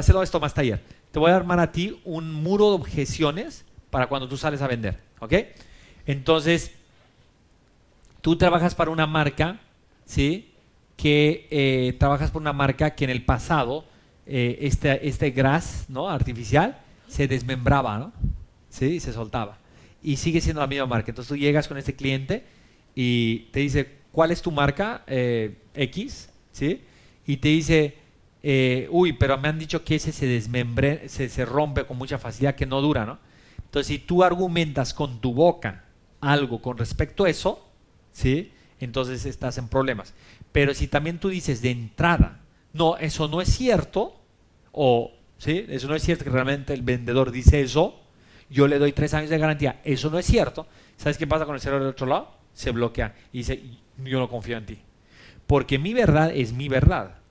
hacerlo esto más taller, te voy a armar a ti un muro de objeciones para cuando tú sales a vender, ¿ok? Entonces, tú trabajas para una marca, ¿sí? Que eh, trabajas por una marca que en el pasado, eh, este, este gras, ¿no? Artificial, se desmembraba, ¿no? ¿Sí? Se soltaba. Y sigue siendo la misma marca. Entonces tú llegas con este cliente y te dice, ¿cuál es tu marca? Eh, X, ¿sí? Y te dice, eh, uy, pero me han dicho que ese se desmembre, se, se rompe con mucha facilidad, que no dura, ¿no? Entonces, si tú argumentas con tu boca algo con respecto a eso, ¿sí? Entonces estás en problemas. Pero si también tú dices de entrada, no, eso no es cierto, o, ¿sí? Eso no es cierto que realmente el vendedor dice eso, yo le doy tres años de garantía, eso no es cierto, ¿sabes qué pasa con el cerebro del otro lado? Se bloquea y dice, yo no confío en ti. Porque mi verdad es mi verdad.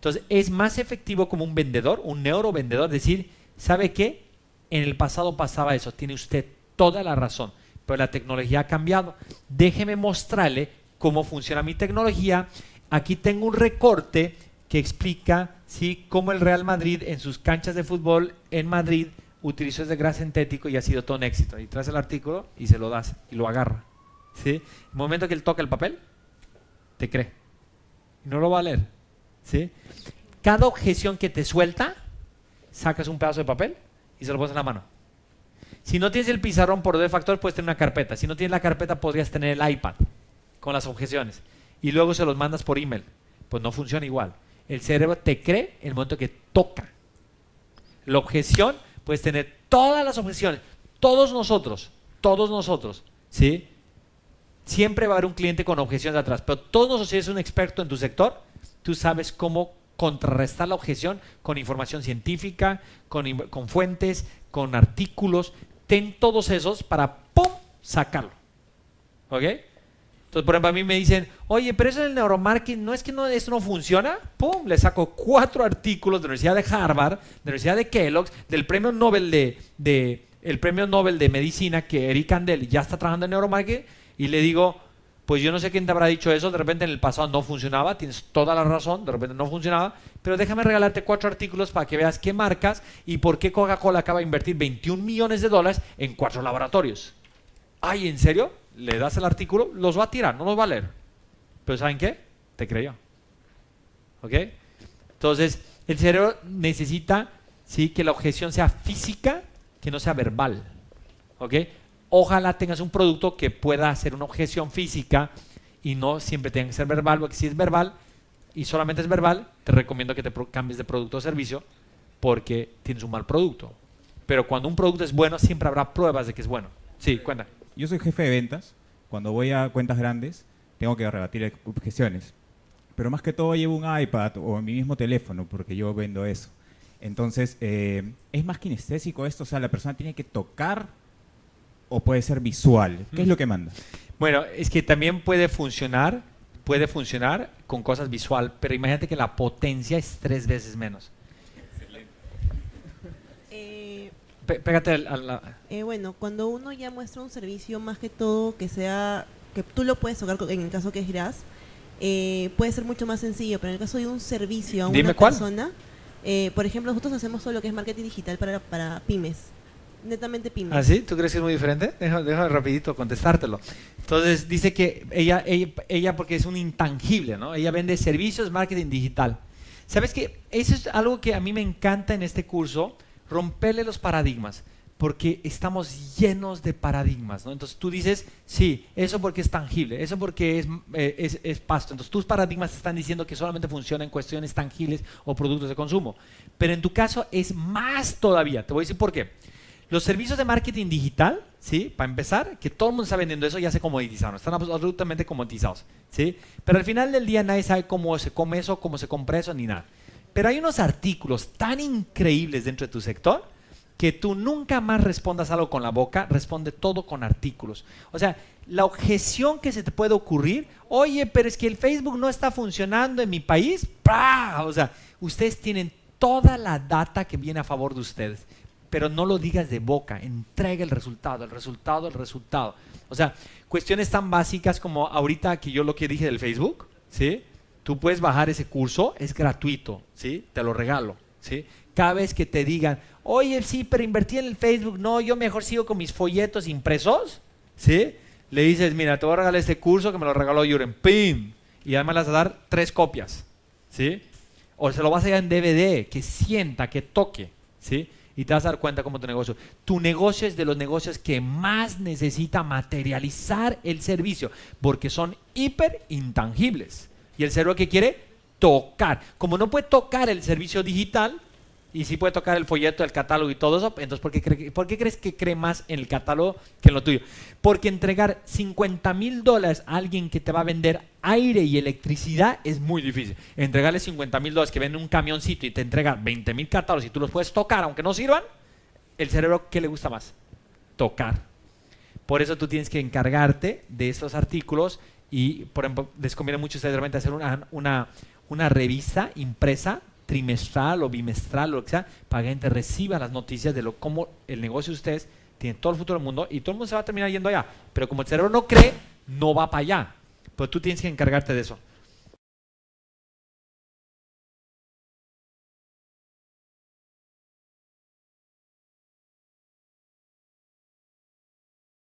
Entonces, es más efectivo como un vendedor, un neurovendedor, decir, ¿sabe qué? En el pasado pasaba eso, tiene usted toda la razón, pero la tecnología ha cambiado. Déjeme mostrarle cómo funciona mi tecnología. Aquí tengo un recorte que explica ¿sí? cómo el Real Madrid en sus canchas de fútbol en Madrid utilizó ese gas sintético y ha sido todo un éxito. Y traes el artículo y se lo das y lo agarra. ¿sí? El momento que él toca el papel, te cree. No lo va a leer. ¿Sí? Cada objeción que te suelta, sacas un pedazo de papel y se lo pones en la mano. Si no tienes el pizarrón por de factor, puedes tener una carpeta. Si no tienes la carpeta, podrías tener el iPad con las objeciones. Y luego se los mandas por email. Pues no funciona igual. El cerebro te cree el momento que toca. La objeción, puedes tener todas las objeciones. Todos nosotros, todos nosotros, ¿sí? Siempre va a haber un cliente con objeciones atrás. Pero todos nosotros, si eres un experto en tu sector, tú sabes cómo contrarrestar la objeción con información científica, con, fuentes, con artículos. Ten todos esos para ¡pum! sacarlo. ¿Ok? Entonces, por ejemplo, a mí me dicen, oye, pero eso del neuromarketing, ¿no es que no, eso no funciona? ¡Pum! Le saco cuatro artículos de la Universidad de Harvard, de la Universidad de Kellogg's, del premio Nobel de, el premio Nobel de Medicina, que Eric Kandel ya está trabajando en neuromarketing, y le digo, pues yo no sé quién te habrá dicho eso, de repente en el pasado no funcionaba, tienes toda la razón, de repente no funcionaba, pero déjame regalarte cuatro artículos para que veas qué marcas y por qué Coca-Cola acaba de invertir 21 millones de dólares en cuatro laboratorios. Ay, ¿en serio? Le das el artículo, los va a tirar, no los va a leer. Pero ¿saben qué? Te creyó. ¿Ok? Entonces, el cerebro necesita ¿sí? que la objeción sea física, que no sea verbal. ¿Ok? Ojalá tengas un producto que pueda hacer una objeción física y no siempre tenga que ser verbal, porque si es verbal y solamente es verbal, te recomiendo que te cambies de producto o servicio porque tienes un mal producto. Pero cuando un producto es bueno, siempre habrá pruebas de que es bueno. Sí, cuenta. Yo soy jefe de ventas. Cuando voy a cuentas grandes, tengo que rebatir objeciones. Pero más que todo llevo un iPad o mi mismo teléfono, porque yo vendo eso. Entonces, eh, ¿es más kinestésico esto? O sea, ¿la persona tiene que tocar o puede ser visual? ¿Qué es lo que manda? Bueno, es que también puede funcionar, puede funcionar con cosas visual, pero imagínate que la potencia es tres veces menos. Eh, pégate al- a la... eh, bueno, cuando uno ya muestra un servicio, más que todo que sea, que tú lo puedes tocar en el caso que es GRAS, eh, puede ser mucho más sencillo, pero en el caso de un servicio a Dime una cuál. persona, eh, por ejemplo, nosotros hacemos todo lo que es marketing digital para, para pymes, netamente pymes. ¿Ah, sí? ¿Tú crees que es muy diferente? Déjame, déjame rapidito contestártelo. Entonces dice que ella, ella, ella, porque es un intangible, ¿no? Ella vende servicios marketing digital. ¿Sabes qué? Eso es algo que a mí me encanta en este curso, romperle los paradigmas, porque estamos llenos de paradigmas, ¿no? Entonces tú dices, sí, eso porque es tangible, eso porque es, eh, es, es pasto. Entonces tus paradigmas te están diciendo que solamente funciona en cuestiones tangibles o productos de consumo. Pero en tu caso es más todavía. Te voy a decir por qué. Los servicios de marketing digital, ¿sí? Para empezar, que todo el mundo está vendiendo eso, ya se comoditizaron, están absolutamente comoditizados, ¿sí? Pero al final del día nadie sabe cómo se come eso, cómo se compra eso, ni nada. Pero hay unos artículos tan increíbles dentro de tu sector que tú nunca más respondas algo con la boca, responde todo con artículos. O sea, la objeción que se te puede ocurrir, oye, pero es que el Facebook no está funcionando en mi país, ¡Pah! o sea, ustedes tienen toda la data que viene a favor de ustedes, pero no lo digas de boca, entrega el resultado, el resultado, el resultado. O sea, cuestiones tan básicas como ahorita que yo lo que dije del Facebook, ¿sí? Tú puedes bajar ese curso, es gratuito, ¿sí? Te lo regalo, ¿sí? Cada vez que te digan, oye, sí, pero invertí en el Facebook, no, yo mejor sigo con mis folletos impresos, ¿sí? Le dices, mira, te voy a regalar este curso que me lo regaló Yuren, ¡pim! Y además le vas a dar tres copias, ¿sí? O se lo vas a dar en DVD, que sienta, que toque, ¿sí? Y te vas a dar cuenta cómo tu negocio. Tu negocio es de los negocios que más necesita materializar el servicio, porque son hiper intangibles. Y el cerebro que quiere tocar. Como no puede tocar el servicio digital, y sí puede tocar el folleto, el catálogo y todo eso, entonces ¿por qué, cree- por qué crees que cree más en el catálogo que en lo tuyo? Porque entregar 50 mil dólares a alguien que te va a vender aire y electricidad es muy difícil. Entregarle 50 mil dólares que vende un camioncito y te entrega 20 mil catálogos y tú los puedes tocar aunque no sirvan, el cerebro, ¿qué le gusta más? Tocar. Por eso tú tienes que encargarte de estos artículos y, por ejemplo, les conviene mucho ustedes realmente hacer una, una, una revista impresa trimestral o bimestral o lo que sea, para que gente reciba las noticias de lo cómo el negocio de ustedes tiene todo el futuro del mundo y todo el mundo se va a terminar yendo allá. Pero como el cerebro no cree, no va para allá. Pero tú tienes que encargarte de eso.